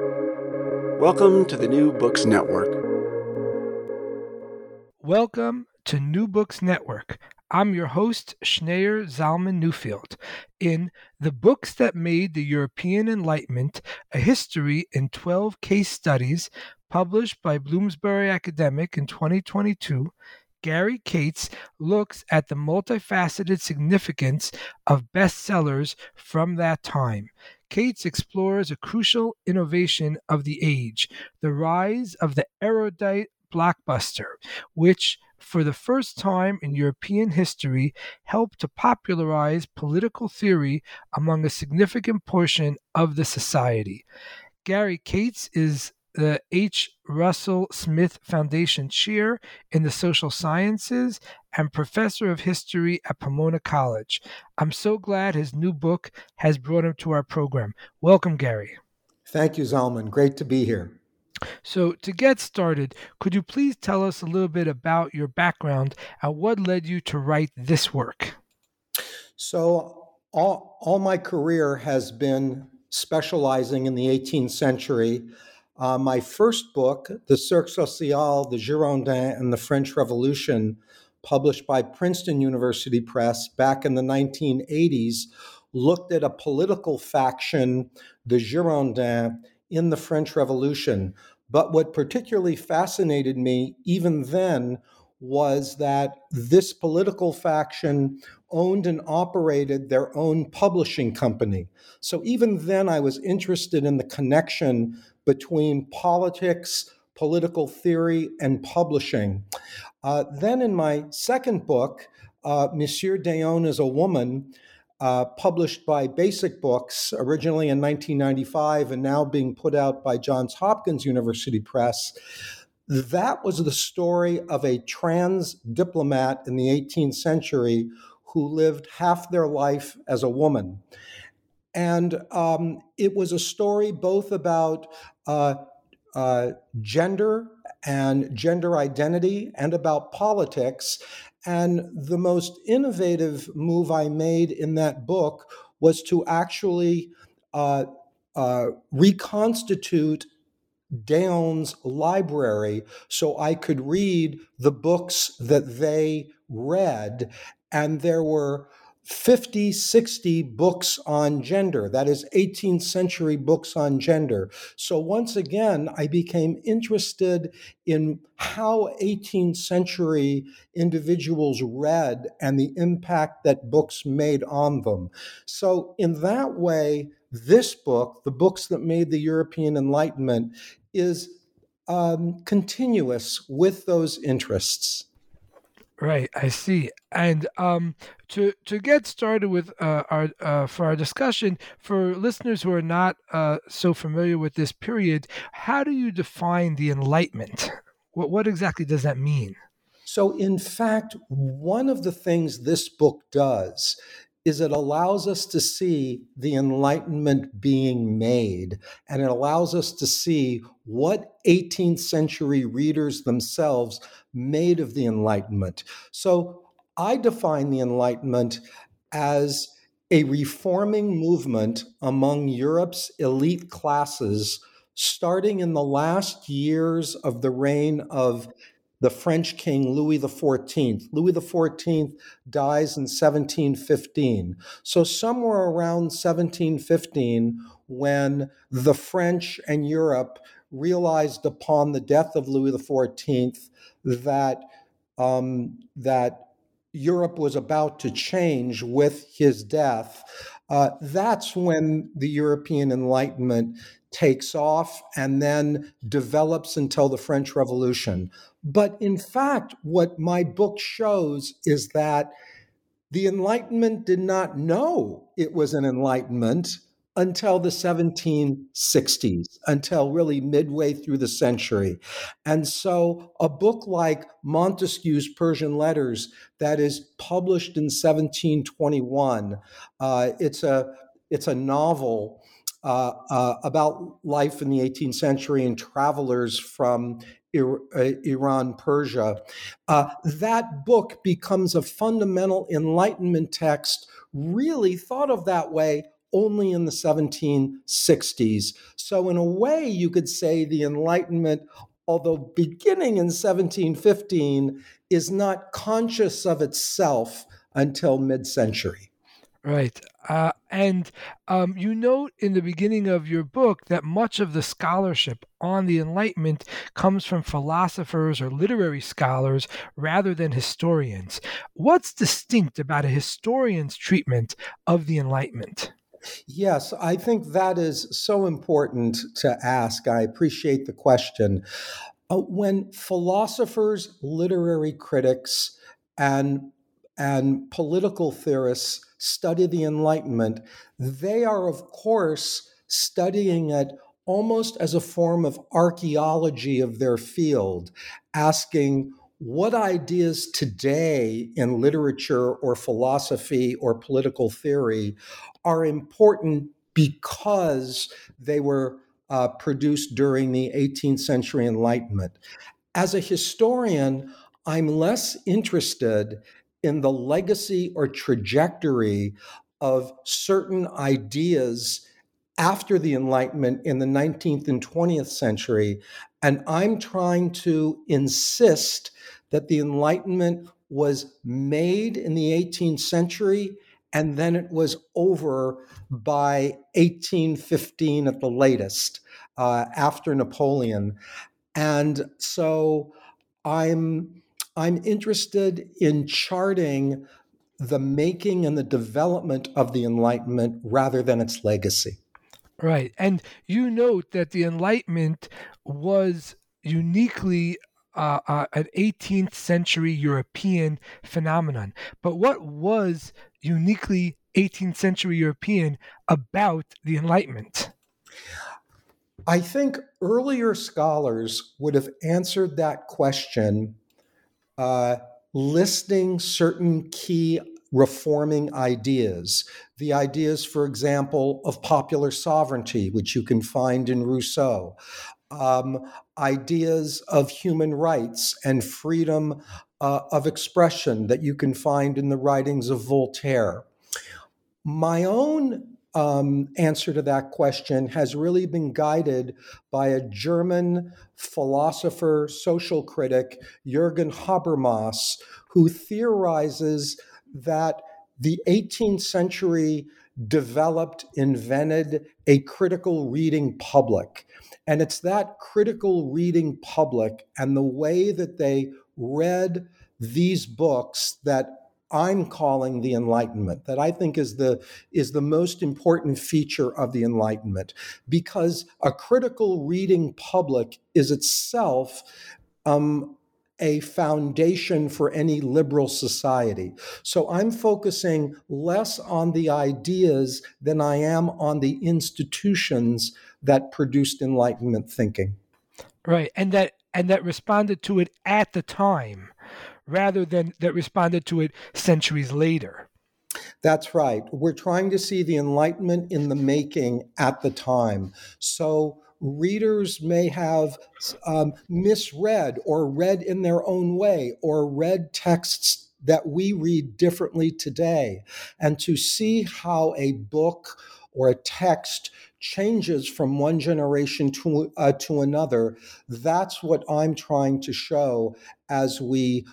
Welcome to the New Books Network. Welcome to New Books Network. I'm your host, Schneur Zalman Newfield. In The Books That Made the European Enlightenment A History in 12 Case Studies, published by Bloomsbury Academic in 2022, Gary Kates looks at the multifaceted significance of bestsellers from that time. Kates explores a crucial innovation of the age, the rise of the erudite blockbuster, which for the first time in European history helped to popularize political theory among a significant portion of the society. Gary Kates is the H. Russell Smith Foundation Chair in the Social Sciences and Professor of History at Pomona College. I'm so glad his new book has brought him to our program. Welcome, Gary. Thank you, Zalman. Great to be here. So, to get started, could you please tell us a little bit about your background and what led you to write this work? So, all, all my career has been specializing in the 18th century uh, my first book, The Cercle Social, The Girondins, and the French Revolution, published by Princeton University Press back in the 1980s, looked at a political faction, the Girondins, in the French Revolution. But what particularly fascinated me even then was that this political faction owned and operated their own publishing company. So even then, I was interested in the connection between politics, political theory, and publishing. Uh, then, in my second book, uh, Monsieur d'Eon is a Woman, uh, published by Basic Books originally in 1995 and now being put out by Johns Hopkins University Press. That was the story of a trans diplomat in the 18th century who lived half their life as a woman. And um, it was a story both about uh, uh, gender and gender identity and about politics. And the most innovative move I made in that book was to actually uh, uh reconstitute d'Eon's library so I could read the books that they read. And there were 50, 60 books on gender. That is 18th century books on gender. So once again, I became interested in how 18th century individuals read and the impact that books made on them. So, in that way, this book, The Books That Made the European Enlightenment, is um, continuous with those interests. Right, I see. And um, to to get started with uh, our uh, for our discussion, for listeners who are not uh, so familiar with this period, how do you define the Enlightenment? What what exactly does that mean? So, in fact, one of the things this book does is it allows us to see the Enlightenment being made, and it allows us to see what 18th century readers themselves made of the Enlightenment. So I define the Enlightenment as a reforming movement among Europe's elite classes, starting in the last years of the reign of the French king Louis XIV. Louis XIV dies in 1715. So, somewhere around 1715, when the French and Europe realized upon the death of Louis XIV that um, that Europe was about to change with his death, uh, that's when the European Enlightenment takes off and then develops until the French Revolution. But in fact, what my book shows is that the Enlightenment did not know it was an Enlightenment until the 1760s, until really midway through the century. And so a book like Montesquieu's Persian Letters that is published in 1721, uh, it's a it's a novel uh, uh, about life in the 18th century and travelers from uh, Iran, Persia. Uh, that book becomes a fundamental Enlightenment text, really thought of that way only in the 1760s. So, in a way, you could say the Enlightenment, although beginning in 1715, is not conscious of itself until mid century. Right. Uh, and um, you note in the beginning of your book that much of the scholarship on the Enlightenment comes from philosophers or literary scholars rather than historians. What's distinct about a historian's treatment of the Enlightenment? Yes, I think that is so important to ask. I appreciate the question. Uh, when philosophers, literary critics, and and political theorists study the Enlightenment, they are, of course, studying it almost as a form of archaeology of their field, asking what ideas today in literature or philosophy or political theory are important because they were uh, produced during the 18th century Enlightenment. As a historian, I'm less interested in the legacy or trajectory of certain ideas after the Enlightenment in the 19th and 20th century. And I'm trying to insist that the Enlightenment was made in the 18th century and then it was over by 1815 at the latest, uh, after Napoleon. And so I'm I'm interested in charting the making and the development of the Enlightenment rather than its legacy. Right. And you note that the Enlightenment was uniquely uh, uh, an 18th century European phenomenon. But what was uniquely 18th century European about the Enlightenment? I think earlier scholars would have answered that question uh, listing certain key reforming ideas. The ideas, for example, of popular sovereignty, which you can find in Rousseau, um, ideas of human rights and freedom uh, of expression that you can find in the writings of Voltaire. My own um, answer to that question has really been guided by a German philosopher, social critic, Jürgen Habermas, who theorizes that the 18th century developed, invented a critical reading public. And it's that critical reading public and the way that they read these books that I'm calling the Enlightenment, that I think is the, is the most important feature of the Enlightenment, because a critical reading public is itself um, a foundation for any liberal society. So I'm focusing less on the ideas than I am on the institutions that produced Enlightenment thinking. Right, and that and that responded to it at the time rather than that responded to it centuries later. That's right. We're trying to see the Enlightenment in the making at the time. So readers may have um, misread or read in their own way or read texts that we read differently today. And to see how a book or a text changes from one generation to, uh, to another, that's what I'm trying to show as we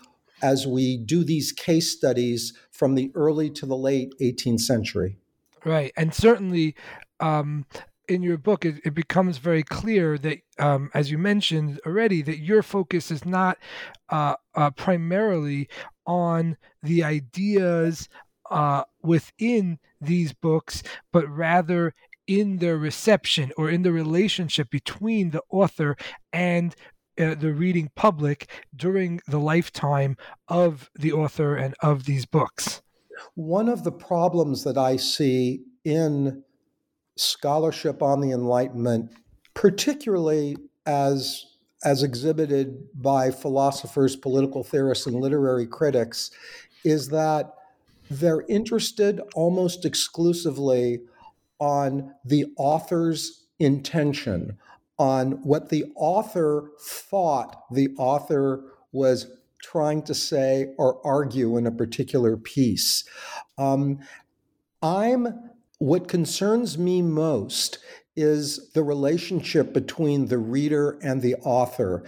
as we do these case studies from the early to the late 18th century. Right. And certainly, um, in your book, it, it, becomes very clear that, um, as you mentioned already, that your focus is not uh, uh, primarily on the ideas uh, within these books, but rather in their reception or in the relationship between the author and uh, the reading public during the lifetime of the author and of these books. One of the problems that I see in scholarship on the Enlightenment, particularly as as exhibited by philosophers, political theorists, and literary critics, is that they're interested almost exclusively on the author's intention, on what the author thought the author was trying to say or argue in a particular piece. Um, I'm what concerns me most is the relationship between the reader and the author.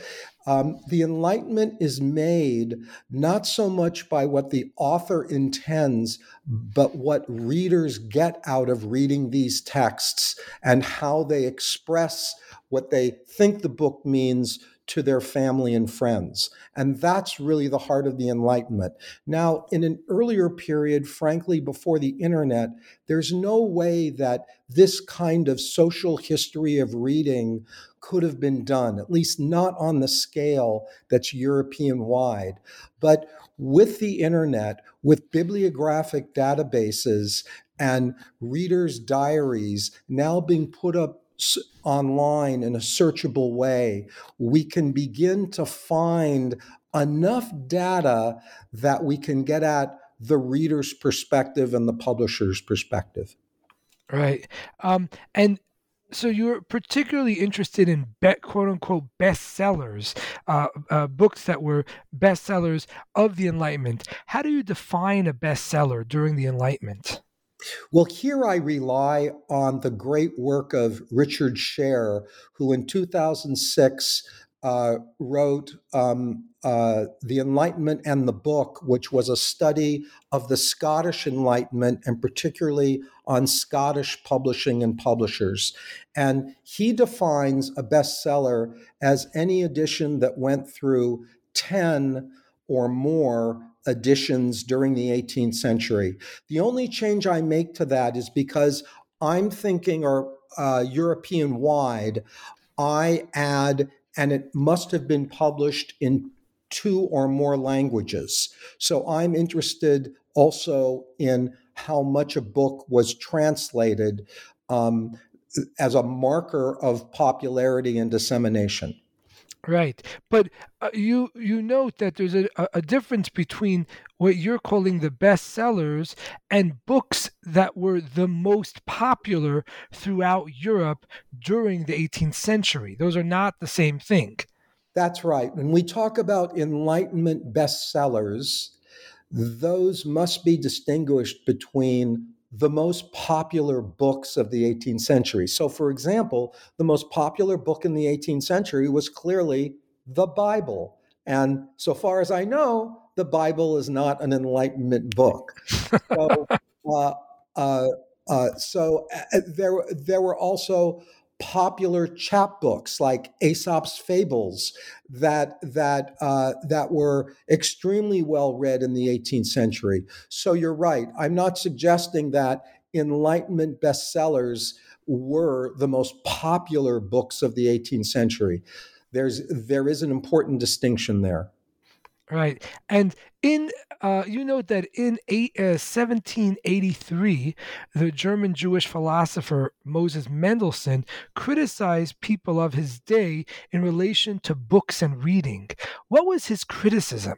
Um, the Enlightenment is made not so much by what the author intends, but what readers get out of reading these texts and how they express what they think the book means to their family and friends. And that's really the heart of the Enlightenment. Now, in an earlier period, frankly, before the internet, there's no way that this kind of social history of reading could have been done, at least not on the scale that's European wide. But with the internet, with bibliographic databases and readers' diaries now being put up online in a searchable way, we can begin to find enough data that we can get at the reader's perspective and the publisher's perspective. Right. Um, and so you're particularly interested in quote unquote bestsellers, uh, uh, books that were bestsellers of the Enlightenment. How do you define a bestseller during the Enlightenment? Well, here I rely on the great work of Richard Sher, who in 2006 uh, wrote um, uh, The Enlightenment and the Book, which was a study of the Scottish Enlightenment and particularly on Scottish publishing and publishers. And he defines a bestseller as any edition that went through 10 or more editions during the 18th century. The only change I make to that is because I'm thinking, or uh, European wide, I add, and it must have been published in two or more languages. So I'm interested also in how much a book was translated um, as a marker of popularity and dissemination. Right, but uh, you you note that there's a, a difference between what you're calling the bestsellers and books that were the most popular throughout Europe during the 18th century. Those are not the same thing. That's right. When we talk about Enlightenment bestsellers, those must be distinguished between the most popular books of the 18th century. So, for example, the most popular book in the 18th century was clearly the Bible. And so far as I know, the Bible is not an Enlightenment book. So, uh, uh, uh, so uh, there, there were also popular chapbooks like Aesop's Fables that that uh, that were extremely well read in the 18th century. So you're right. I'm not suggesting that Enlightenment bestsellers were the most popular books of the 18th century. There's there is an important distinction there. Right. And in uh, you note that in eight, uh, 1783, the German Jewish philosopher Moses Mendelssohn criticized people of his day in relation to books and reading. What was his criticism?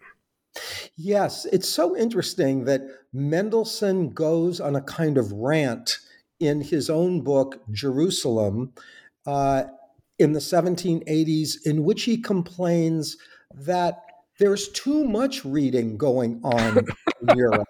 Yes, it's so interesting that Mendelssohn goes on a kind of rant in his own book, Jerusalem, uh, in the 1780s, in which he complains that there's too much reading going on in Europe.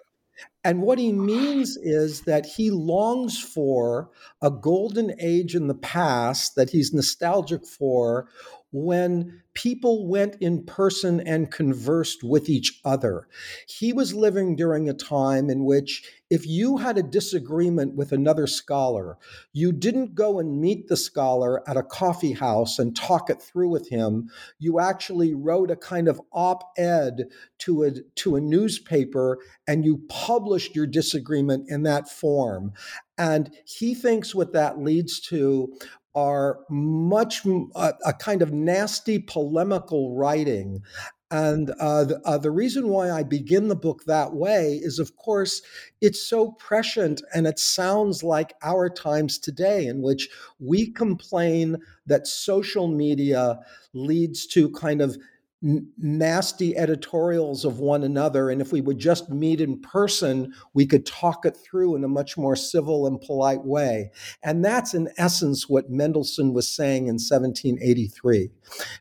And what he means is that he longs for a golden age in the past that he's nostalgic for when people went in person and conversed with each other. He was living during a time in which if you had a disagreement with another scholar, you didn't go and meet the scholar at a coffee house and talk it through with him. You actually wrote a kind of op ed to a, to a newspaper and you published your disagreement in that form. And he thinks what that leads to are much a, kind of nasty polemical writing. And uh, the, uh, the, reason why I begin the book that way is, of course, it's so prescient and it sounds like our times today, in which we complain that social media leads to kind of nasty editorials of one another. And if we would just meet in person, we could talk it through in a much more civil and polite way. And that's in essence what Mendelssohn was saying in 1783.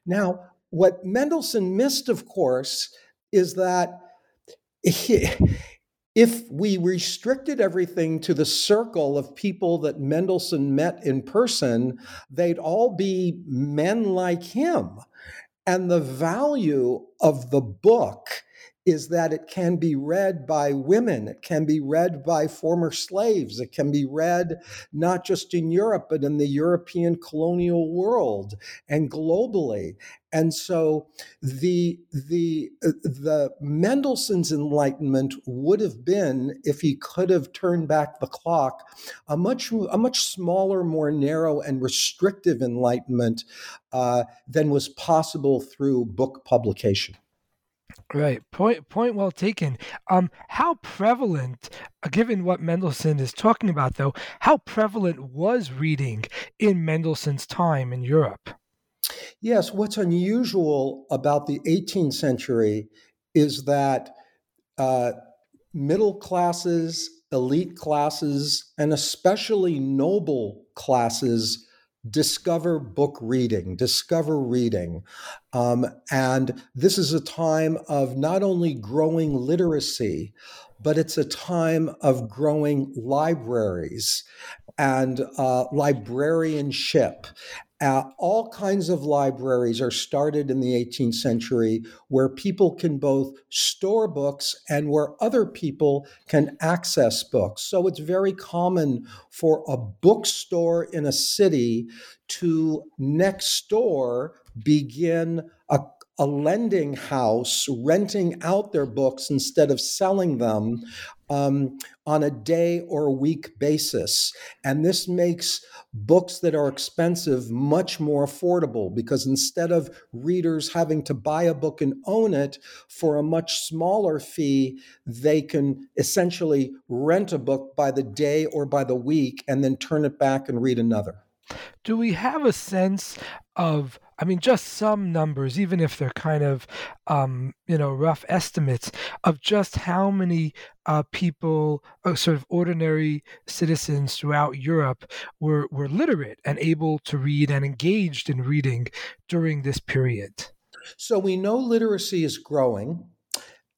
Now, what Mendelssohn missed, of course, is that he, if we restricted everything to the circle of people that Mendelssohn met in person, they'd all be men like him. And the value of the book is that it can be read by women, it can be read by former slaves, it can be read not just in Europe, but in the European colonial world and globally. And so the the uh, the Mendelssohn's enlightenment would have been, if he could have turned back the clock, a much a much smaller, more narrow and restrictive enlightenment uh, than was possible through book publication. Right. Point point well taken. Um, how prevalent, uh, given what Mendelssohn is talking about, though, how prevalent was reading in Mendelssohn's time in Europe? Yes. What's unusual about the 18th century is that uh, middle classes, elite classes, and especially noble classes discover book reading, discover reading. Um, and this is a time of not only growing literacy, but it's a time of growing libraries and uh, librarianship uh, all kinds of libraries are started in the 18th century where people can both store books and where other people can access books. So it's very common for a bookstore in a city to next door begin a a lending house renting out their books instead of selling them um, on a day or week basis. And this makes books that are expensive much more affordable because instead of readers having to buy a book and own it for a much smaller fee, they can essentially rent a book by the day or by the week and then turn it back and read another. Do we have a sense of I mean, just some numbers, even if they're kind of, um, you know, rough estimates of just how many uh, people, uh, sort of ordinary citizens throughout Europe, were were literate and able to read and engaged in reading during this period. So we know literacy is growing,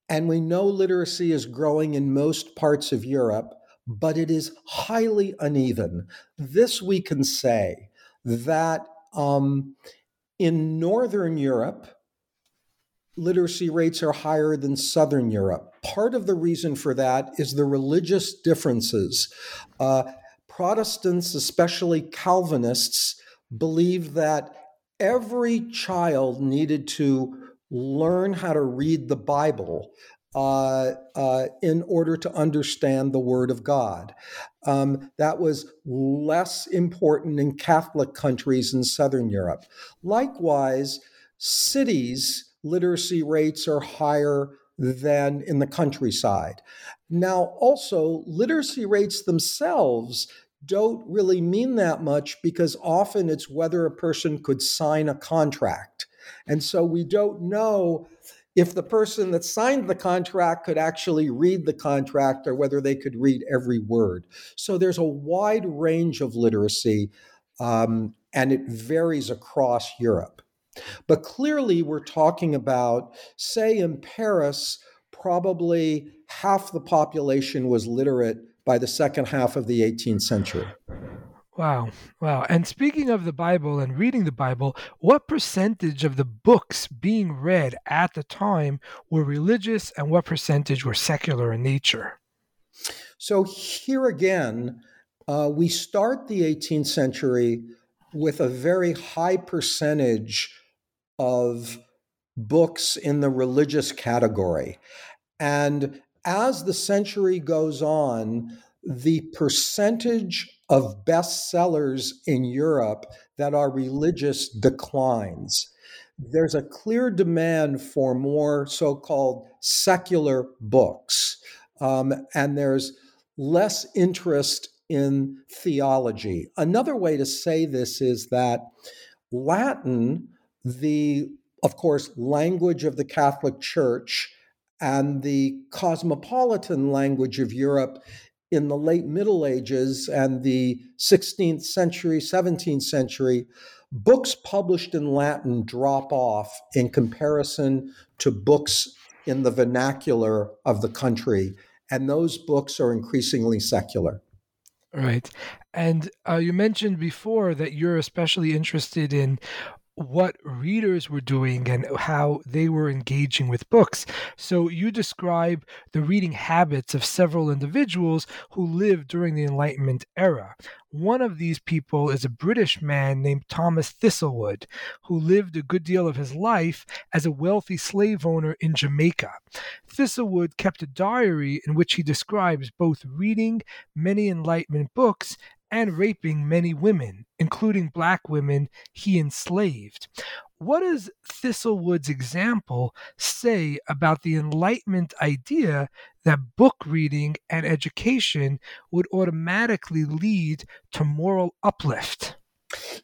and we know literacy is growing in most parts of Europe, but it is highly uneven. This we can say that. Um, in Northern Europe, literacy rates are higher than Southern Europe. Part of the reason for that is the religious differences. Uh, Protestants, especially Calvinists, believe that every child needed to learn how to read the Bible uh, uh, in order to understand the Word of God. Um, that was less important in Catholic countries in Southern Europe. Likewise, cities' literacy rates are higher than in the countryside. Now, also, literacy rates themselves don't really mean that much because often it's whether a person could sign a contract. And so we don't know if the person that signed the contract could actually read the contract or whether they could read every word. So there's a wide range of literacy, um, and it varies across Europe. But clearly, we're talking about, say, in Paris, probably half the population was literate by the second half of the 18th century. Wow. Wow. And speaking of the Bible and reading the Bible, what percentage of the books being read at the time were religious and what percentage were secular in nature? So here again, uh, we start the 18th century with a very high percentage of books in the religious category. And as the century goes on, the percentage of bestsellers in Europe that are religious declines. There's a clear demand for more so called secular books, um, and there's less interest in theology. Another way to say this is that Latin, the of course, language of the Catholic Church, and the cosmopolitan language of Europe in the late Middle Ages and the 16th century, 17th century, books published in Latin drop off in comparison to books in the vernacular of the country. and those books are increasingly secular. Right. And uh, you mentioned before that you're especially interested in what readers were doing and how they were engaging with books. So you describe the reading habits of several individuals who lived during the Enlightenment era. One of these people is a British man named Thomas Thistlewood, who lived a good deal of his life as a wealthy slave owner in Jamaica. Thistlewood kept a diary in which he describes both reading many Enlightenment books and raping many women, including black women he enslaved. What does Thistlewood's example say about the Enlightenment idea that book reading and education would automatically lead to moral uplift?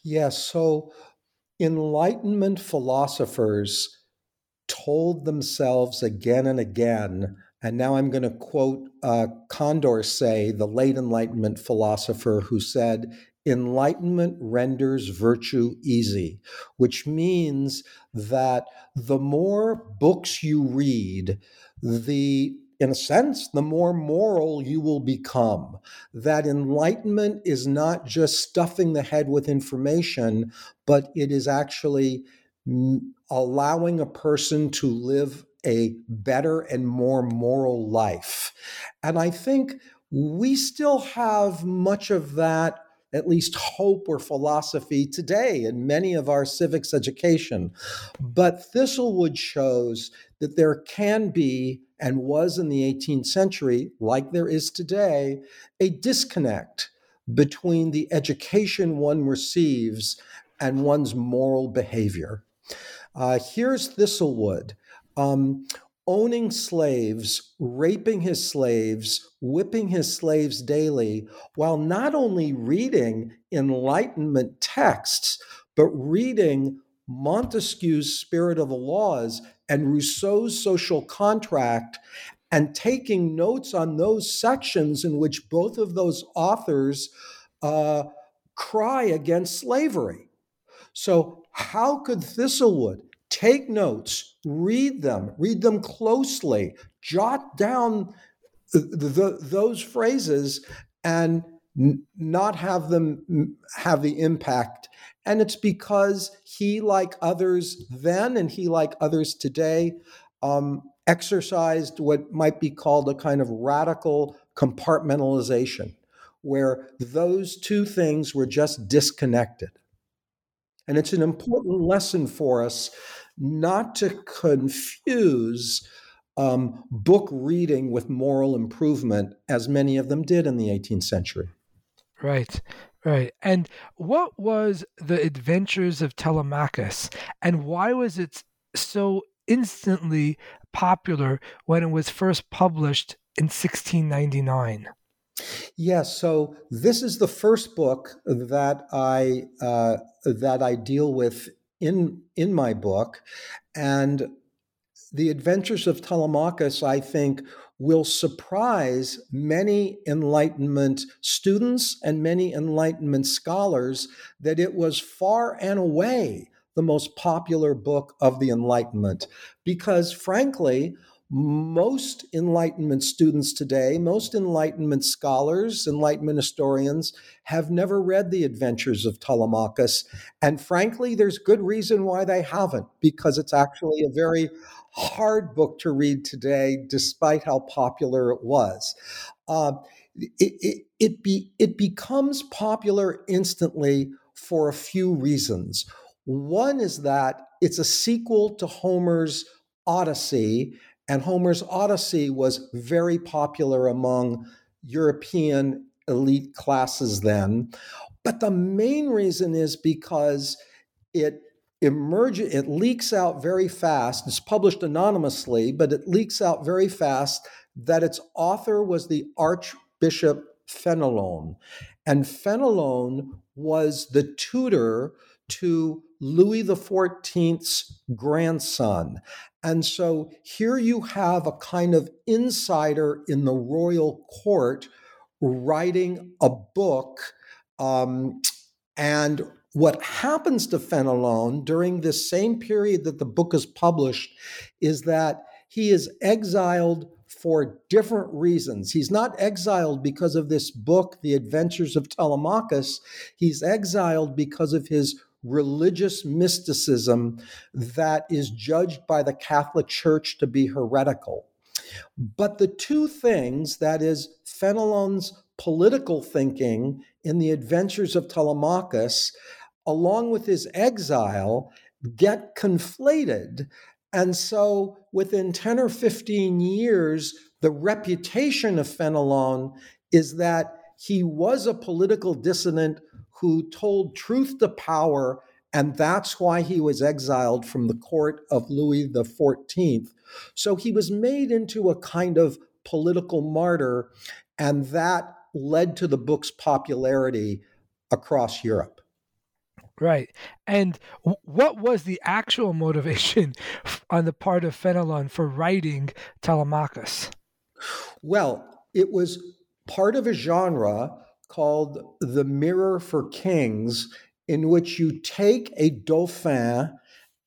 Yes, so Enlightenment philosophers told themselves again and again and now I'm going to quote uh, Condorcet, the late Enlightenment philosopher, who said, Enlightenment renders virtue easy, which means that the more books you read, the in a sense, the more moral you will become. That enlightenment is not just stuffing the head with information, but it is actually allowing a person to live a better and more moral life. And I think we still have much of that, at least hope or philosophy today in many of our civics education. But Thistlewood shows that there can be, and was in the 18th century, like there is today, a disconnect between the education one receives and one's moral behavior. Uh, here's Thistlewood um, owning slaves, raping his slaves, whipping his slaves daily, while not only reading Enlightenment texts, but reading Montesquieu's Spirit of the Laws and Rousseau's Social Contract and taking notes on those sections in which both of those authors uh, cry against slavery. So, how could Thistlewood take notes, read them, read them closely, jot down the, the, those phrases, and n- not have them have the impact. And it's because he, like others then, and he, like others today, um, exercised what might be called a kind of radical compartmentalization, where those two things were just disconnected. And it's an important lesson for us not to confuse um, book reading with moral improvement, as many of them did in the 18th century. Right, right. And what was the Adventures of Telemachus, and why was it so instantly popular when it was first published in 1699? Yes, so this is the first book that I uh, that I deal with in in my book, and the Adventures of Telemachus, I think, will surprise many Enlightenment students and many Enlightenment scholars that it was far and away the most popular book of the Enlightenment, because frankly most Enlightenment students today, most Enlightenment scholars, Enlightenment historians, have never read The Adventures of Telemachus. And frankly, there's good reason why they haven't, because it's actually a very hard book to read today, despite how popular it was. Uh, it, it, it, be, it becomes popular instantly for a few reasons. One is that it's a sequel to Homer's Odyssey, and Homer's Odyssey was very popular among European elite classes then. But the main reason is because it emerges, it leaks out very fast. It's published anonymously, but it leaks out very fast that its author was the Archbishop Fenelon. And Fenelon was the tutor to Louis XIV's grandson. And so here you have a kind of insider in the royal court writing a book. Um, and what happens to Fenelon during this same period that the book is published is that he is exiled for different reasons. He's not exiled because of this book, The Adventures of Telemachus. He's exiled because of his religious mysticism that is judged by the Catholic Church to be heretical. But the two things, that is, Fenelon's political thinking in the adventures of Telemachus, along with his exile, get conflated. And so within 10 or 15 years, the reputation of Fenelon is that he was a political dissident who told truth to power, and that's why he was exiled from the court of Louis XIV. So he was made into a kind of political martyr, and that led to the book's popularity across Europe. Right. And what was the actual motivation on the part of Fenelon for writing Telemachus? Well, it was part of a genre called The Mirror for Kings, in which you take a dauphin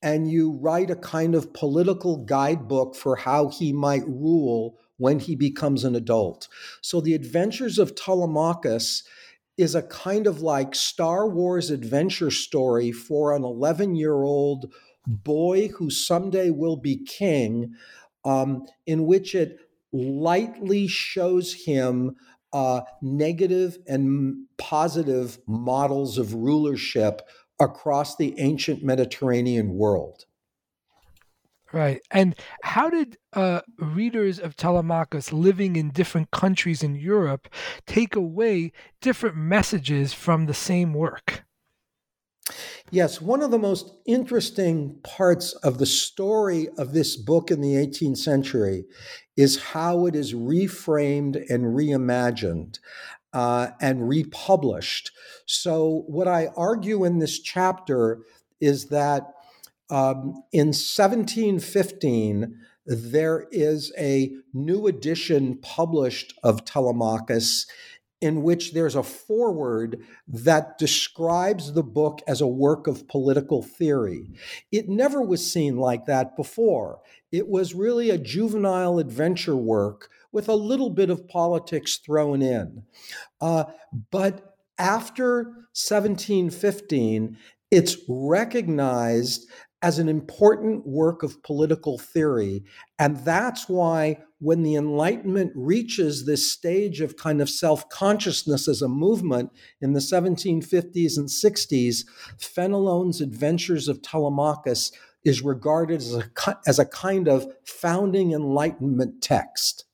and you write a kind of political guidebook for how he might rule when he becomes an adult. So the adventures of Telemachus is a kind of like Star Wars adventure story for an 11 year old boy who someday will be king, um, in which it lightly shows him uh, negative and positive models of rulership across the ancient Mediterranean world. Right. And how did uh, readers of Telemachus living in different countries in Europe take away different messages from the same work? Yes, one of the most interesting parts of the story of this book in the 18th century is how it is reframed and reimagined uh, and republished. So, what I argue in this chapter is that um, in 1715, there is a new edition published of Telemachus in which there's a foreword that describes the book as a work of political theory. It never was seen like that before. It was really a juvenile adventure work with a little bit of politics thrown in. Uh, but after 1715, it's recognized as an important work of political theory. And that's why, when the Enlightenment reaches this stage of kind of self consciousness as a movement in the 1750s and 60s, Fenelon's Adventures of Telemachus is regarded as a, as a kind of founding Enlightenment text.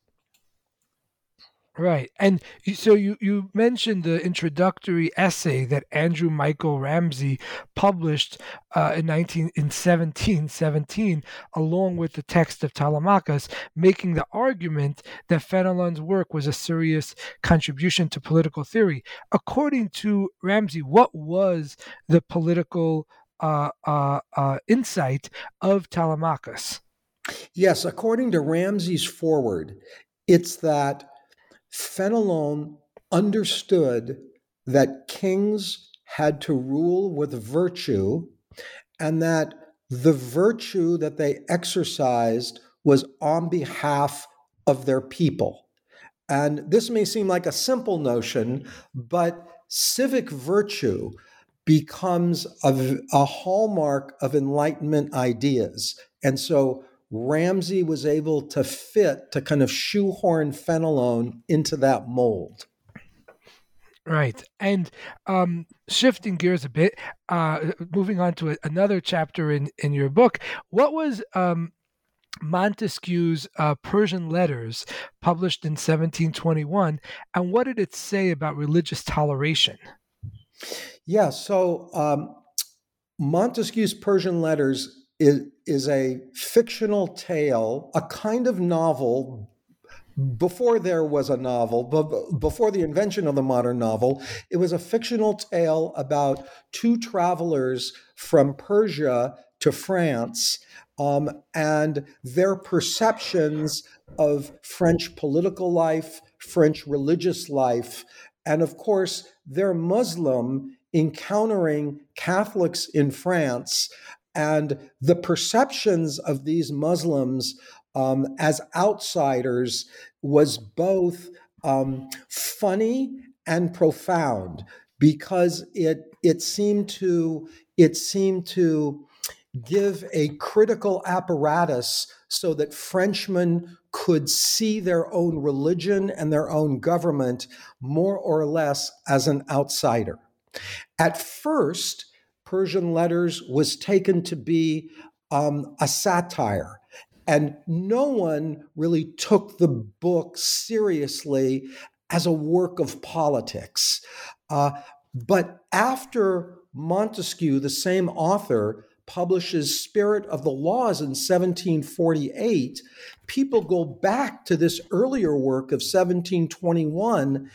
Right. And so you, you mentioned the introductory essay that Andrew Michael Ramsay published uh, in 19 in 1717 along with the text of Telemachus making the argument that Fenelon's work was a serious contribution to political theory. According to Ramsay, what was the political uh, uh, uh insight of Telemachus? Yes, according to Ramsay's foreword, it's that Fenelon understood that kings had to rule with virtue and that the virtue that they exercised was on behalf of their people. And this may seem like a simple notion, but civic virtue becomes a, a hallmark of Enlightenment ideas. And so Ramsay was able to fit to kind of shoehorn Fenelon into that mold. Right. And um, shifting gears a bit, uh, moving on to a, another chapter in, in your book, what was um, Montesquieu's uh, Persian Letters, published in 1721, and what did it say about religious toleration? Yeah, so um, Montesquieu's Persian Letters is, is a fictional tale, a kind of novel before there was a novel, but before the invention of the modern novel, it was a fictional tale about two travelers from Persia to France um, and their perceptions of French political life, French religious life, and of course, they're Muslim encountering Catholics in France And the perceptions of these Muslims um, as outsiders was both um, funny and profound because it it seemed to it seemed to give a critical apparatus so that Frenchmen could see their own religion and their own government more or less as an outsider. At first, Persian Letters was taken to be um, a satire, and no one really took the book seriously as a work of politics. Uh, but after Montesquieu, the same author, publishes Spirit of the Laws in 1748, people go back to this earlier work of 1721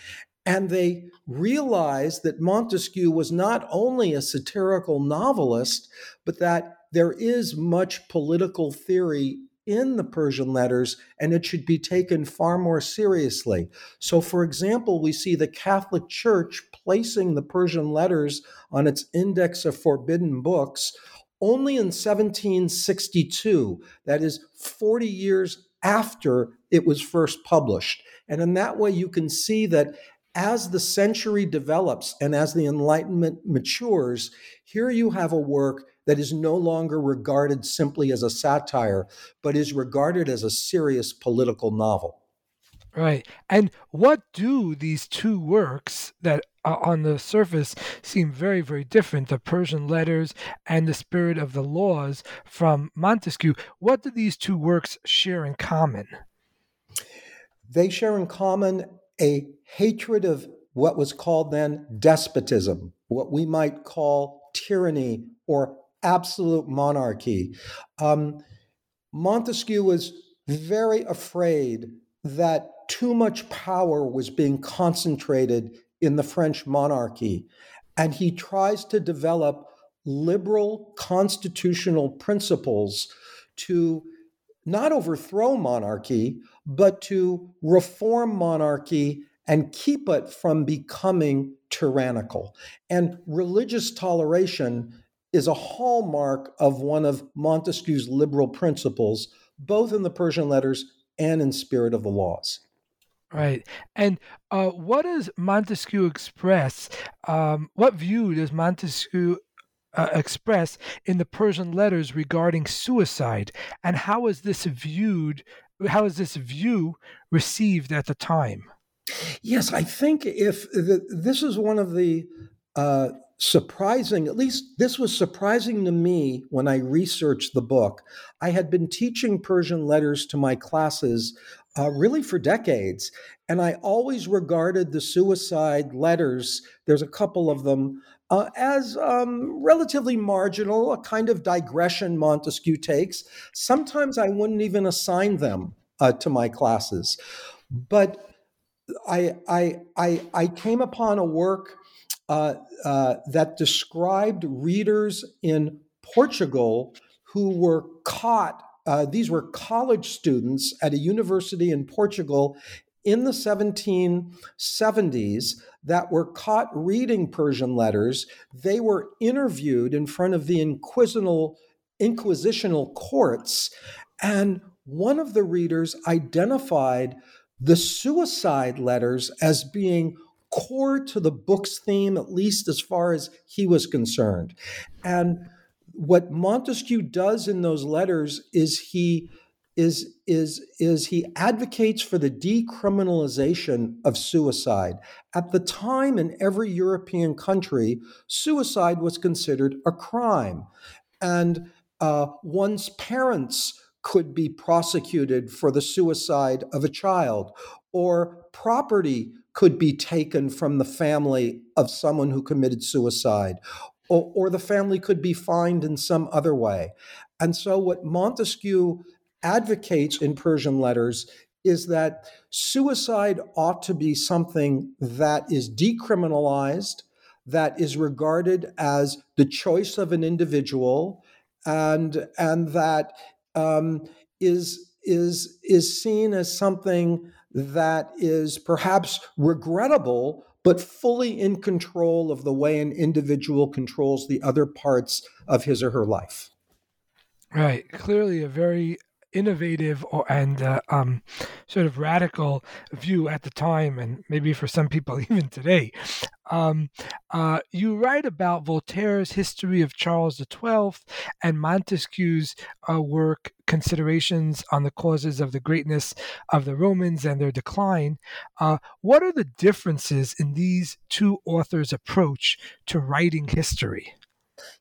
and they realize that Montesquieu was not only a satirical novelist, but that there is much political theory in the Persian letters, and it should be taken far more seriously. So, for example, we see the Catholic Church placing the Persian letters on its index of forbidden books only in 1762, that is 40 years after it was first published. And in that way, you can see that as the century develops and as the Enlightenment matures, here you have a work that is no longer regarded simply as a satire, but is regarded as a serious political novel. Right. And what do these two works that uh, on the surface seem very, very different, the Persian letters and the spirit of the laws from Montesquieu, what do these two works share in common? They share in common a hatred of what was called then despotism, what we might call tyranny or absolute monarchy. Um, Montesquieu was very afraid that too much power was being concentrated in the French monarchy. And he tries to develop liberal constitutional principles to not overthrow monarchy, but to reform monarchy and keep it from becoming tyrannical. And religious toleration is a hallmark of one of Montesquieu's liberal principles, both in the Persian letters and in Spirit of the Laws. Right. And uh, what does Montesquieu express? Um, what view does Montesquieu uh, express in the Persian letters regarding suicide? And how is this viewed? How is this view received at the time? Yes, I think if the, this is one of the uh, surprising, at least this was surprising to me when I researched the book. I had been teaching Persian letters to my classes uh, really for decades, and I always regarded the suicide letters, there's a couple of them, uh, as um, relatively marginal, a kind of digression Montesquieu takes. Sometimes I wouldn't even assign them uh, to my classes. But I, I, I, I came upon a work uh, uh, that described readers in Portugal who were caught. Uh, these were college students at a university in Portugal in the 1770s that were caught reading Persian letters. They were interviewed in front of the inquisitional, inquisitional courts, and one of the readers identified the suicide letters as being core to the book's theme, at least as far as he was concerned. And what Montesquieu does in those letters is he is is is he advocates for the decriminalization of suicide. At the time in every European country, suicide was considered a crime, and uh, one's parents could be prosecuted for the suicide of a child, or property could be taken from the family of someone who committed suicide, or, or the family could be fined in some other way. And so, what Montesquieu advocates in Persian letters is that suicide ought to be something that is decriminalized, that is regarded as the choice of an individual, and and that um, is is is seen as something that is perhaps regrettable, but fully in control of the way an individual controls the other parts of his or her life. Right. Clearly, a very innovative or, and uh, um, sort of radical view at the time, and maybe for some people even today. Um, uh, you write about Voltaire's history of Charles XII and Montesquieu's uh, work, Considerations on the Causes of the Greatness of the Romans and Their Decline. Uh, what are the differences in these two authors' approach to writing history?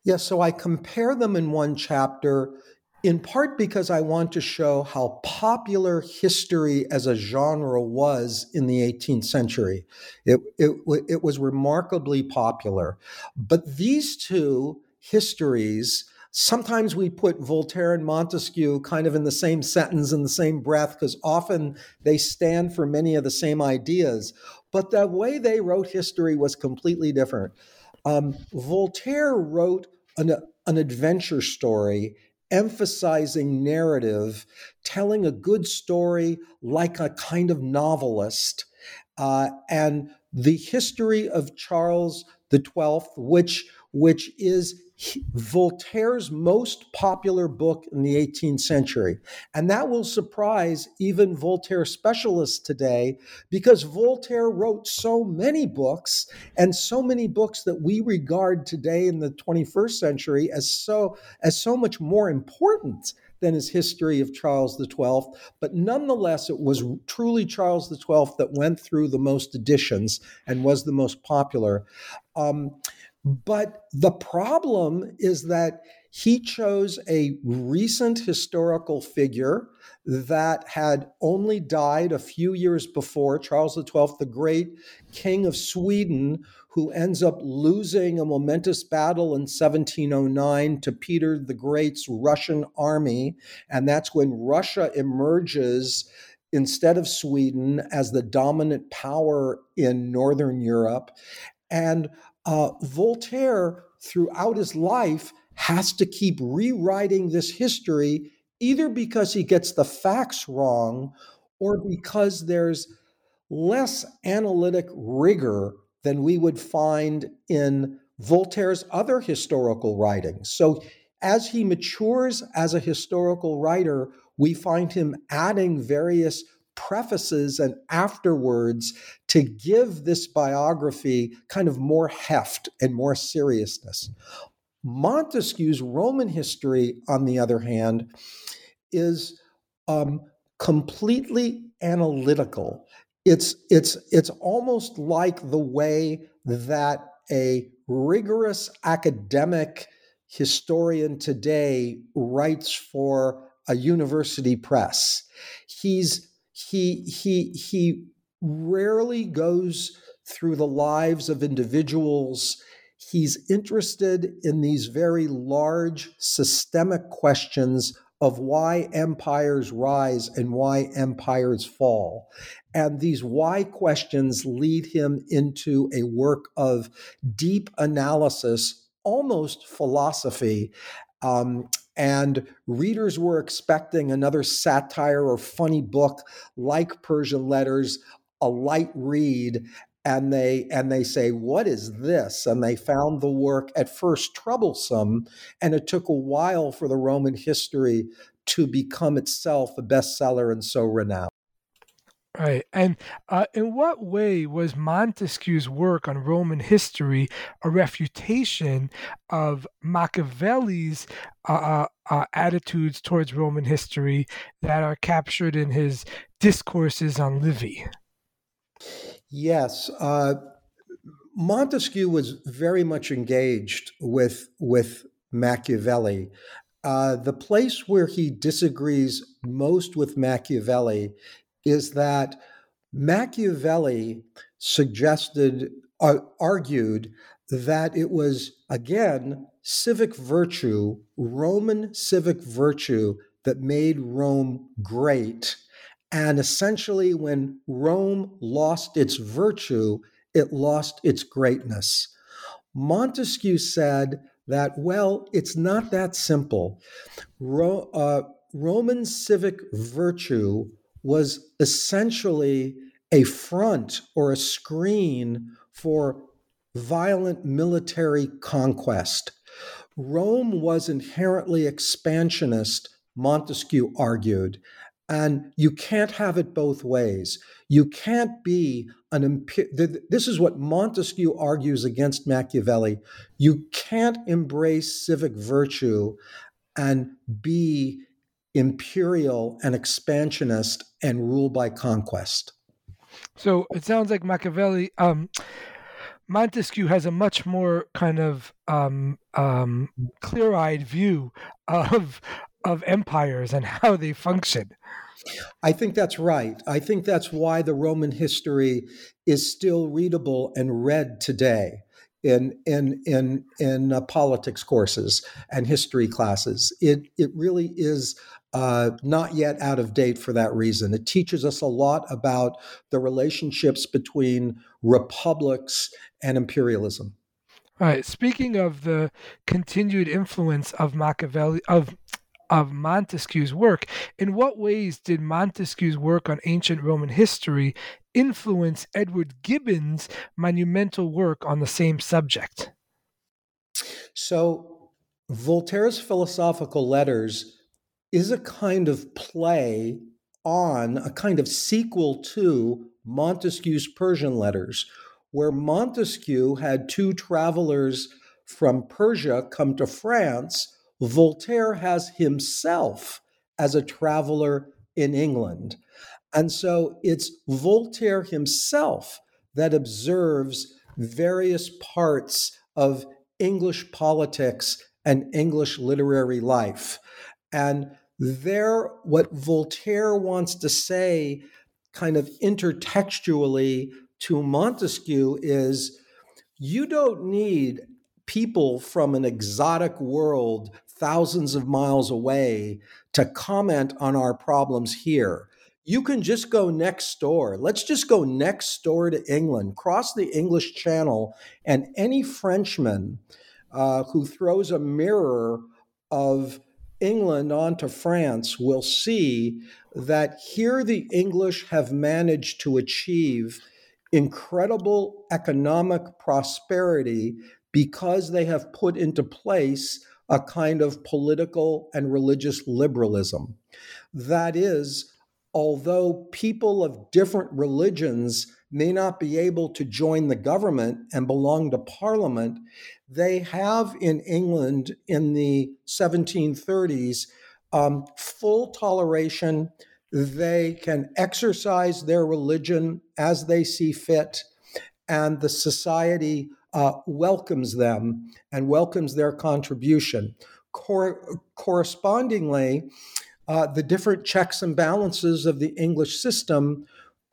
Yeah, so I compare them in one chapter in part because I want to show how popular history as a genre was in the 18th century. It, it, it was remarkably popular. But these two histories, sometimes we put Voltaire and Montesquieu kind of in the same sentence, in the same breath, because often they stand for many of the same ideas. But the way they wrote history was completely different. Um, Voltaire wrote an, an adventure story emphasizing narrative, telling a good story like a kind of novelist. Uh, and the history of Charles the Twelfth, which which is Voltaire's most popular book in the 18th century. And that will surprise even Voltaire specialists today because Voltaire wrote so many books and so many books that we regard today in the 21st century as so as so much more important than his history of Charles XII. But nonetheless, it was truly Charles XII that went through the most editions and was the most popular. Um, but the problem is that he chose a recent historical figure that had only died a few years before, Charles XII, the great king of Sweden, who ends up losing a momentous battle in 1709 to Peter the Great's Russian army. And that's when Russia emerges instead of Sweden as the dominant power in Northern Europe. And uh, Voltaire, throughout his life, has to keep rewriting this history, either because he gets the facts wrong or because there's less analytic rigor than we would find in Voltaire's other historical writings. So, as he matures as a historical writer, we find him adding various prefaces and afterwards to give this biography kind of more heft and more seriousness. Montesquieu's Roman history, on the other hand, is um, completely analytical. It's it's it's almost like the way that a rigorous academic historian today writes for a university press. He's he he he rarely goes through the lives of individuals he's interested in these very large systemic questions of why empires rise and why empires fall. And these why questions lead him into a work of deep analysis, almost philosophy. Um, and readers were expecting another satire or funny book like Persian Letters, a light read, and they and they say what is this? And they found the work at first troublesome and it took a while for the roman history to become itself a bestseller and so renowned Right. And uh, in what way was Montesquieu's work on Roman history a refutation of Machiavelli's uh, uh, uh, attitudes towards Roman history that are captured in his discourses on Livy? Yes. Uh, Montesquieu was very much engaged with, with Machiavelli. Uh, the place where he disagrees most with Machiavelli is that Machiavelli suggested, uh, argued that it was, again, civic virtue, Roman civic virtue, that made Rome great. And essentially, when Rome lost its virtue, it lost its greatness. Montesquieu said that, well, it's not that simple. Ro- uh, Roman civic virtue was essentially a front or a screen for violent military conquest. Rome was inherently expansionist, Montesquieu argued, and you can't have it both ways. You can't be an imp- this is what Montesquieu argues against Machiavelli. You can't embrace civic virtue and be imperial and expansionist and rule by conquest. So it sounds like Machiavelli, um, Montesquieu has a much more kind of um, um, clear-eyed view of of empires and how they function. I think that's right. I think that's why the Roman history is still readable and read today in in in in uh, politics courses and history classes. It it really is uh, not yet out of date for that reason. It teaches us a lot about the relationships between republics and imperialism. All right. Speaking of the continued influence of Machiavelli of of Montesquieu's work, in what ways did Montesquieu's work on ancient Roman history influence Edward Gibbon's monumental work on the same subject? So, Voltaire's philosophical letters is a kind of play on, a kind of sequel to Montesquieu's Persian letters, where Montesquieu had two travelers from Persia come to France. Voltaire has himself as a traveler in England. And so it's Voltaire himself that observes various parts of English politics and English literary life. And there, what Voltaire wants to say, kind of intertextually to Montesquieu, is you don't need people from an exotic world thousands of miles away to comment on our problems here. You can just go next door. Let's just go next door to England, cross the English Channel, and any Frenchman uh, who throws a mirror of England onto France will see that here the English have managed to achieve incredible economic prosperity because they have put into place a kind of political and religious liberalism. That is, although people of different religions may not be able to join the government and belong to parliament, they have in England in the 1730s um, full toleration. They can exercise their religion as they see fit, and the society uh, welcomes them and welcomes their contribution. Cor- correspondingly, uh, the different checks and balances of the English system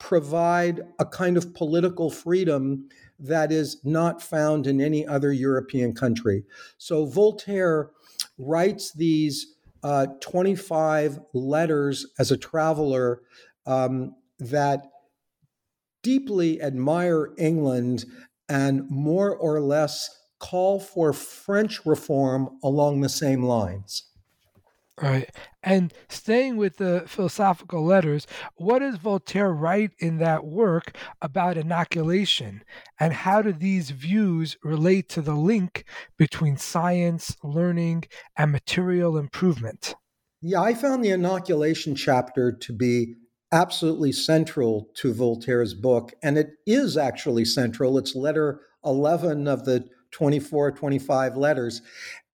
provide a kind of political freedom that is not found in any other European country. So Voltaire writes these uh, 25 letters as a traveler um, that deeply admire England and more or less call for French reform along the same lines. All right. And staying with the philosophical letters, what does Voltaire write in that work about inoculation? And how do these views relate to the link between science, learning, and material improvement? Yeah, I found the inoculation chapter to be absolutely central to Voltaire's book. And it is actually central. It's letter 11 of the 24, 25 letters.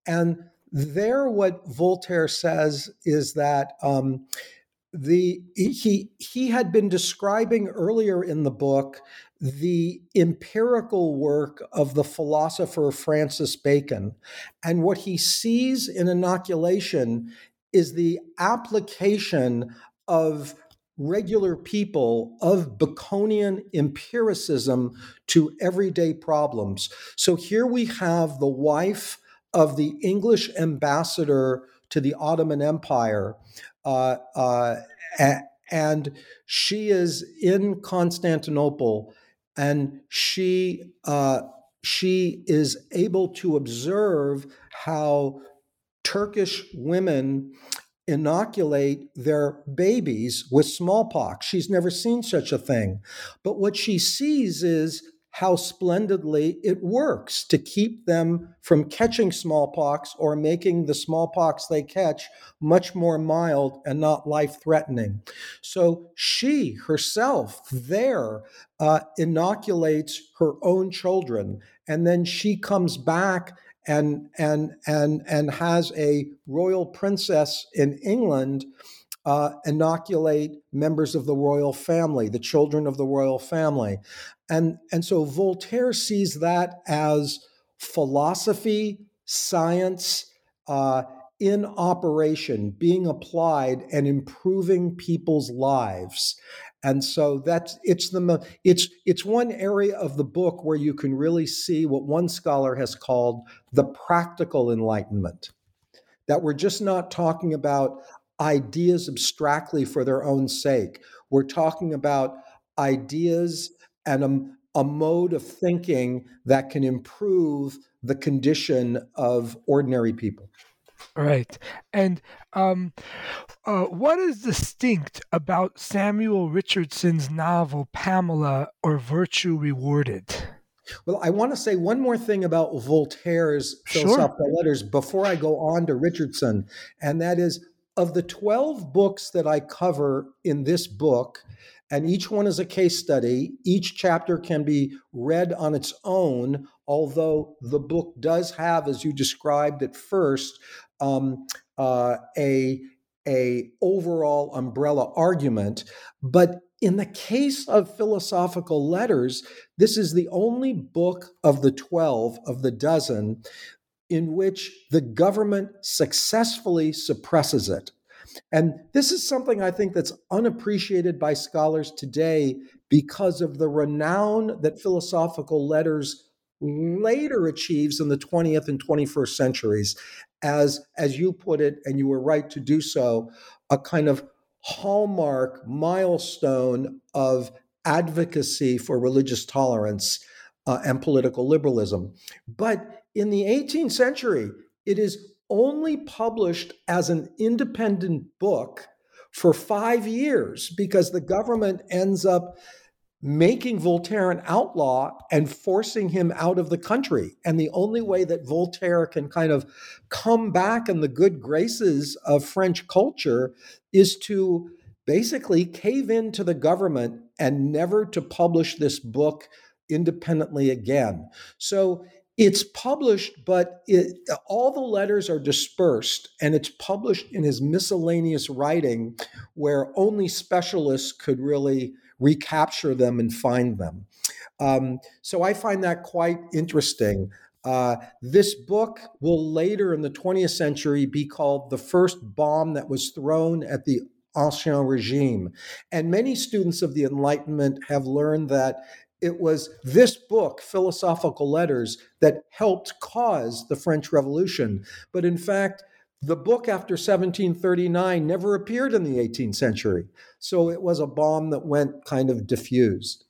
And there, what Voltaire says is that um, the he he had been describing earlier in the book the empirical work of the philosopher Francis Bacon, and what he sees in inoculation is the application of regular people of Baconian empiricism to everyday problems. So here we have the wife of the English ambassador to the Ottoman Empire. Uh, uh, and she is in Constantinople and she uh, she is able to observe how Turkish women inoculate their babies with smallpox. She's never seen such a thing. But what she sees is how splendidly it works to keep them from catching smallpox or making the smallpox they catch much more mild and not life threatening. So she herself there uh, inoculates her own children, and then she comes back and and and and has a royal princess in England uh, inoculate members of the royal family, the children of the royal family. And, and so Voltaire sees that as philosophy, science, uh, in operation, being applied and improving people's lives. And so that's it's the it's it's one area of the book where you can really see what one scholar has called the practical enlightenment. That we're just not talking about ideas abstractly for their own sake. We're talking about ideas and a, a mode of thinking that can improve the condition of ordinary people. Right. And um, uh, what is distinct about Samuel Richardson's novel Pamela or Virtue Rewarded? Well, I want to say one more thing about Voltaire's Sure. philosophical letters before I go on to Richardson, and that is of the 12 books that I cover in this book, and each one is a case study, each chapter can be read on its own, although the book does have, as you described at first, um, uh, a, a overall umbrella argument. But in the case of philosophical letters, this is the only book of the 12 of the dozen in which the government successfully suppresses it. And this is something I think that's unappreciated by scholars today because of the renown that philosophical letters later achieves in the 20th and 21st centuries as as you put it and you were right to do so a kind of hallmark milestone of advocacy for religious tolerance uh, and political liberalism but in the 18th century it is only published as an independent book for five years because the government ends up making Voltaire an outlaw and forcing him out of the country. And the only way that Voltaire can kind of come back in the good graces of French culture is to basically cave in to the government and never to publish this book independently again. So it's published, but it, all the letters are dispersed, and it's published in his miscellaneous writing, where only specialists could really recapture them and find them. Um, so I find that quite interesting. Uh, this book will later in the 20th century be called the first bomb that was thrown at the Ancien regime. And many students of the Enlightenment have learned that it was this book, Philosophical Letters, that helped cause the French Revolution. But in fact, the book after 1739 never appeared in the 18th century. So it was a bomb that went kind of diffused.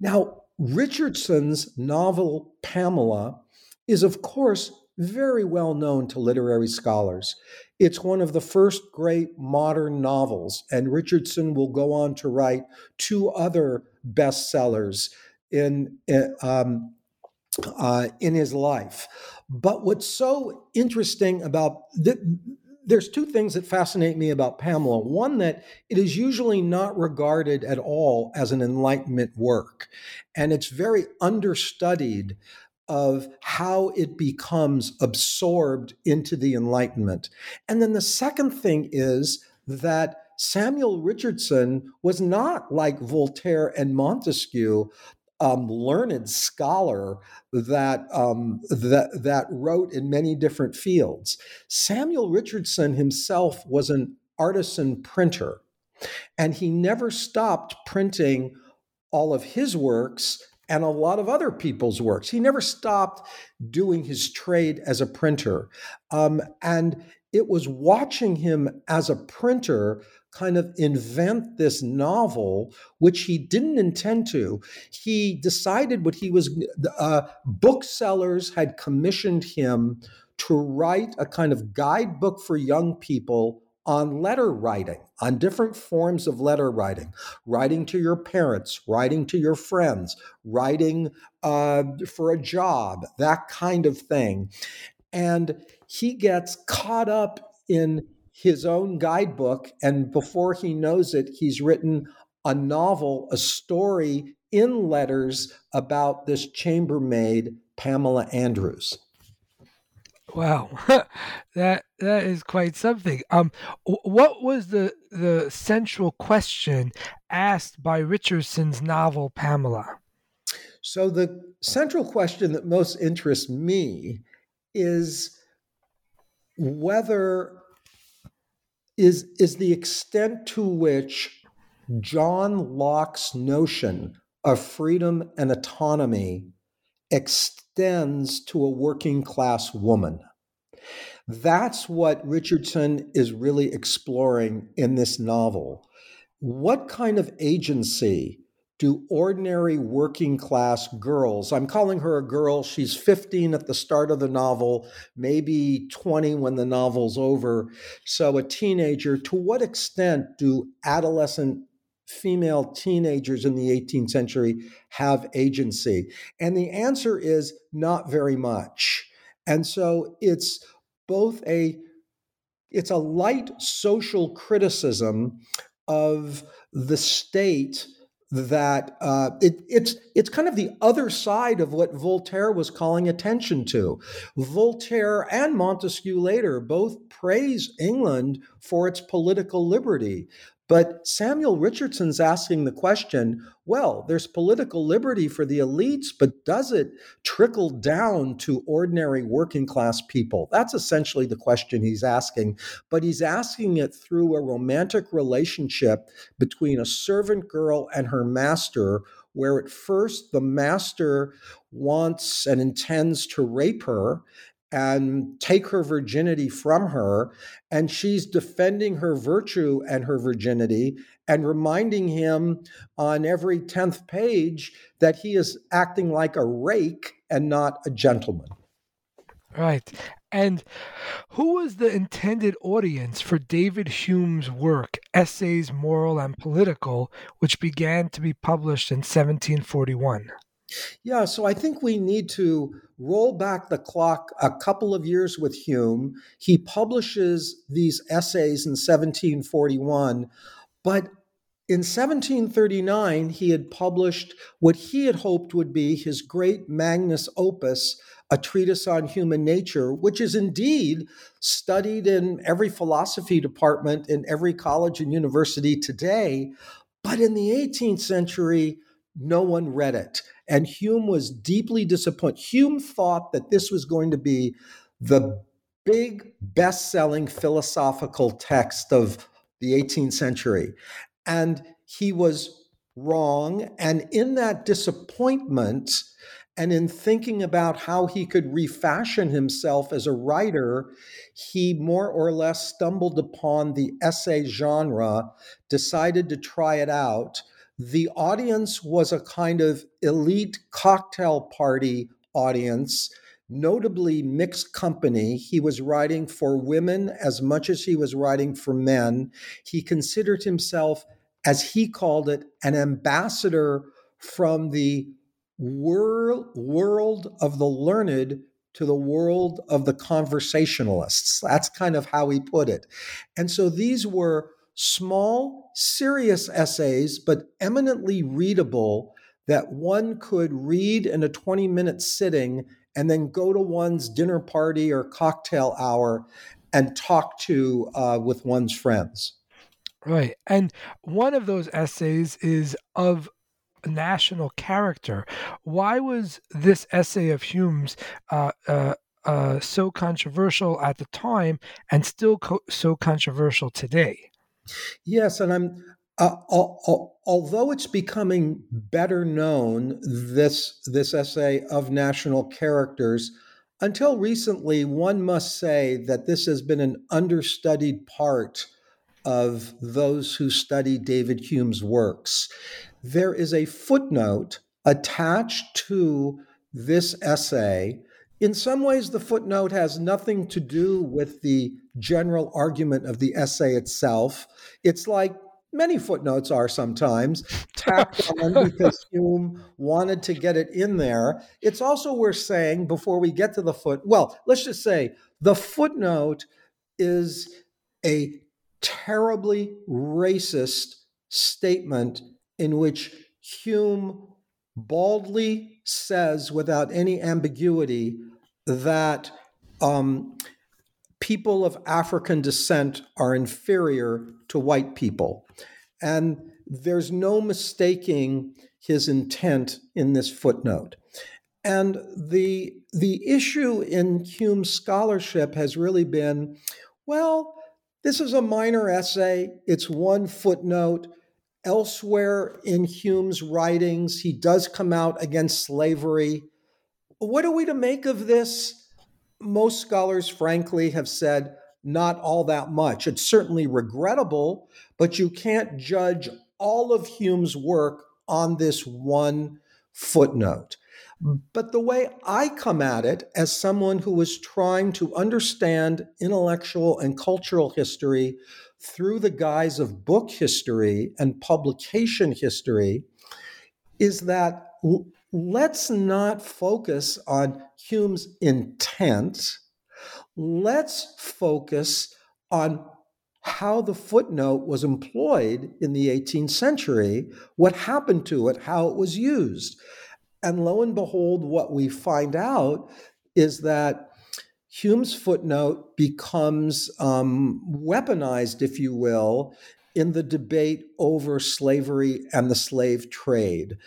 Now, Richardson's novel Pamela is, of course, very well known to literary scholars. It's one of the first great modern novels, and Richardson will go on to write two other bestsellers in um, uh, in his life. But what's so interesting about th- there's two things that fascinate me about Pamela. One, that it is usually not regarded at all as an Enlightenment work, and it's very understudied of how it becomes absorbed into the Enlightenment. And then the second thing is that Samuel Richardson was not like Voltaire and Montesquieu, um, learned scholar that um, that that wrote in many different fields. Samuel Richardson himself was an artisan printer, and he never stopped printing all of his works and a lot of other people's works. He never stopped doing his trade as a printer, um, and it was watching him as a printer kind of invent this novel, which he didn't intend to. He decided what he was, uh, booksellers had commissioned him to write a kind of guidebook for young people on letter writing, on different forms of letter writing, writing to your parents, writing to your friends, writing uh, for a job, that kind of thing. And he gets caught up in his own guidebook. And before he knows it, he's written a novel, a story in letters about this chambermaid, Pamela Andrews. Wow, that that is quite something. Um, what was the the central question asked by Richardson's novel Pamela? So the central question that most interests me is whether is is the extent to which John Locke's notion of freedom and autonomy extends to a working class woman. That's what Richardson is really exploring in this novel. What kind of agency do ordinary working class girls, I'm calling her a girl, she's 15 at the start of the novel, maybe 20 when the novel's over. So, a teenager, to what extent do adolescent female teenagers in the 18th century have agency? And the answer is not very much. And so it's both a it's a light social criticism of the state that uh, it, it's it's kind of the other side of what Voltaire was calling attention to. Voltaire and Montesquieu later both praise England for its political liberty, but Samuel Richardson's asking the question well, there's political liberty for the elites, but does it trickle down to ordinary working class people? That's essentially the question he's asking. But he's asking it through a romantic relationship between a servant girl and her master, where at first the master wants and intends to rape her and take her virginity from her. And she's defending her virtue and her virginity and reminding him on every 10th page that he is acting like a rake and not a gentleman. Right. And who was the intended audience for David Hume's work, Essays Moral and Political, which began to be published in 1741? Yeah, so I think we need to roll back the clock a couple of years with Hume. He publishes these essays in 1741, but in 1739, he had published what he had hoped would be his great magnus opus, A Treatise on Human Nature, which is indeed studied in every philosophy department in every college and university today. But in the 18th century, no one read it. And Hume was deeply disappointed. Hume thought that this was going to be the big best selling philosophical text of the 18th century. And he was wrong. And in that disappointment, and in thinking about how he could refashion himself as a writer, he more or less stumbled upon the essay genre, decided to try it out, the audience was a kind of elite cocktail party audience, notably mixed company. He was writing for women as much as he was writing for men. He considered himself, as he called it, an ambassador from the world, world of the learned to the world of the conversationalists. That's kind of how he put it. And so these were small, serious essays, but eminently readable that one could read in a 20 minute sitting and then go to one's dinner party or cocktail hour and talk to uh, with one's friends. Right. And one of those essays is of national character. Why was this essay of Hume's uh, uh, uh, so controversial at the time and still co- so controversial today? Yes, and I'm uh, although it's becoming better known this this essay of national characters until recently one must say that this has been an understudied part of those who study David Hume's works. There is a footnote attached to this essay In some ways, the footnote has nothing to do with the general argument of the essay itself. It's like many footnotes are sometimes tacked on because Hume wanted to get it in there. It's also worth saying before we get to the foot, well, let's just say the footnote is a terribly racist statement in which Hume baldly says without any ambiguity that um, people of African descent are inferior to white people. And there's no mistaking his intent in this footnote. And the, the issue in Hume's scholarship has really been well, this is a minor essay, it's one footnote. Elsewhere in Hume's writings, he does come out against slavery. What are we to make of this? Most scholars, frankly, have said not all that much. It's certainly regrettable, but you can't judge all of Hume's work on this one footnote. But the way I come at it as someone who is trying to understand intellectual and cultural history through the guise of book history and publication history is that let's not focus on Hume's intent. Let's focus on how the footnote was employed in the 18th century, what happened to it, how it was used. And lo and behold, what we find out is that Hume's footnote becomes um, weaponized, if you will, in the debate over slavery and the slave trade.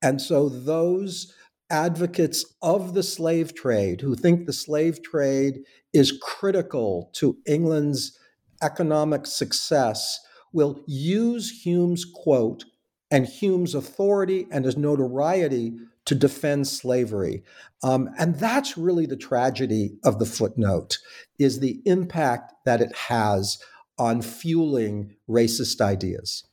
And so those advocates of the slave trade who think the slave trade is critical to England's economic success will use Hume's quote and Hume's authority and his notoriety to defend slavery. Um, and that's really the tragedy of the footnote is the impact that it has on fueling racist ideas.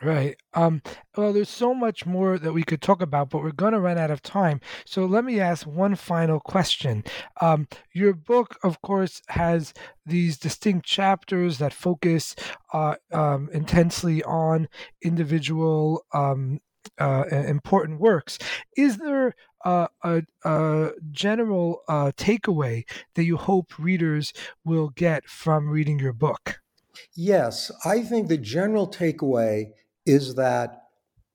Right. Um, well, there's so much more that we could talk about, but we're going to run out of time. So let me ask one final question. Um, your book, of course, has these distinct chapters that focus uh, um, intensely on individual um, uh, important works. Is there uh, a, a, general uh, takeaway that you hope readers will get from reading your book? Yes, I think the general takeaway is that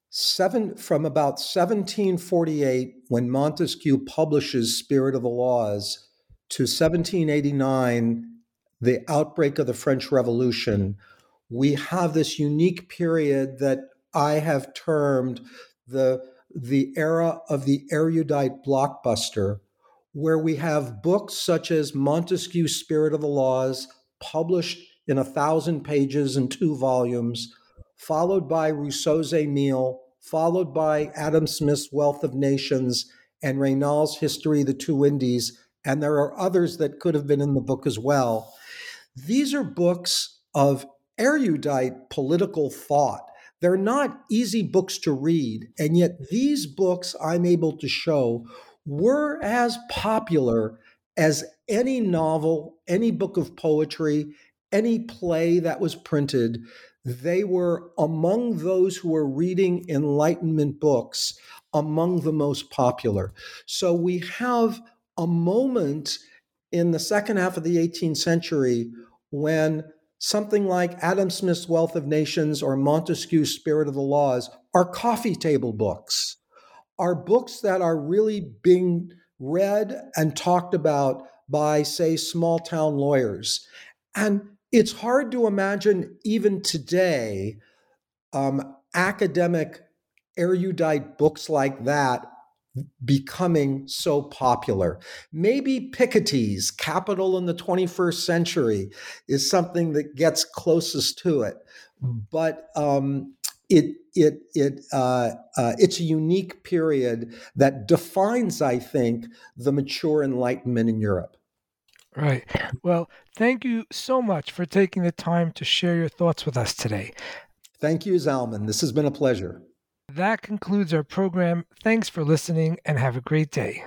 seven from about 1748, when Montesquieu publishes Spirit of the Laws, to 1789, the outbreak of the French Revolution, we have this unique period that I have termed the, the era of the erudite blockbuster, where we have books such as Montesquieu's Spirit of the Laws, published in a thousand pages in two volumes, followed by Rousseau's Emile, followed by Adam Smith's Wealth of Nations, and Raynal's History of the Two Indies. And there are others that could have been in the book as well. These are books of erudite political thought they're not easy books to read, and yet these books I'm able to show were as popular as any novel, any book of poetry, any play that was printed. They were among those who were reading Enlightenment books, among the most popular. So we have a moment in the second half of the 18th century when something like Adam Smith's Wealth of Nations or Montesquieu's Spirit of the Laws are coffee table books, are books that are really being read and talked about by, say, small town lawyers. And it's hard to imagine even today um, academic erudite books like that becoming so popular. Maybe Piketty's Capital in the 21st Century is something that gets closest to it, but um, it it it uh, uh, it's a unique period that defines, I think, the mature Enlightenment in Europe. Right. Well, thank you so much for taking the time to share your thoughts with us today. Thank you, Zalman. This has been a pleasure. That concludes our program. Thanks for listening and have a great day.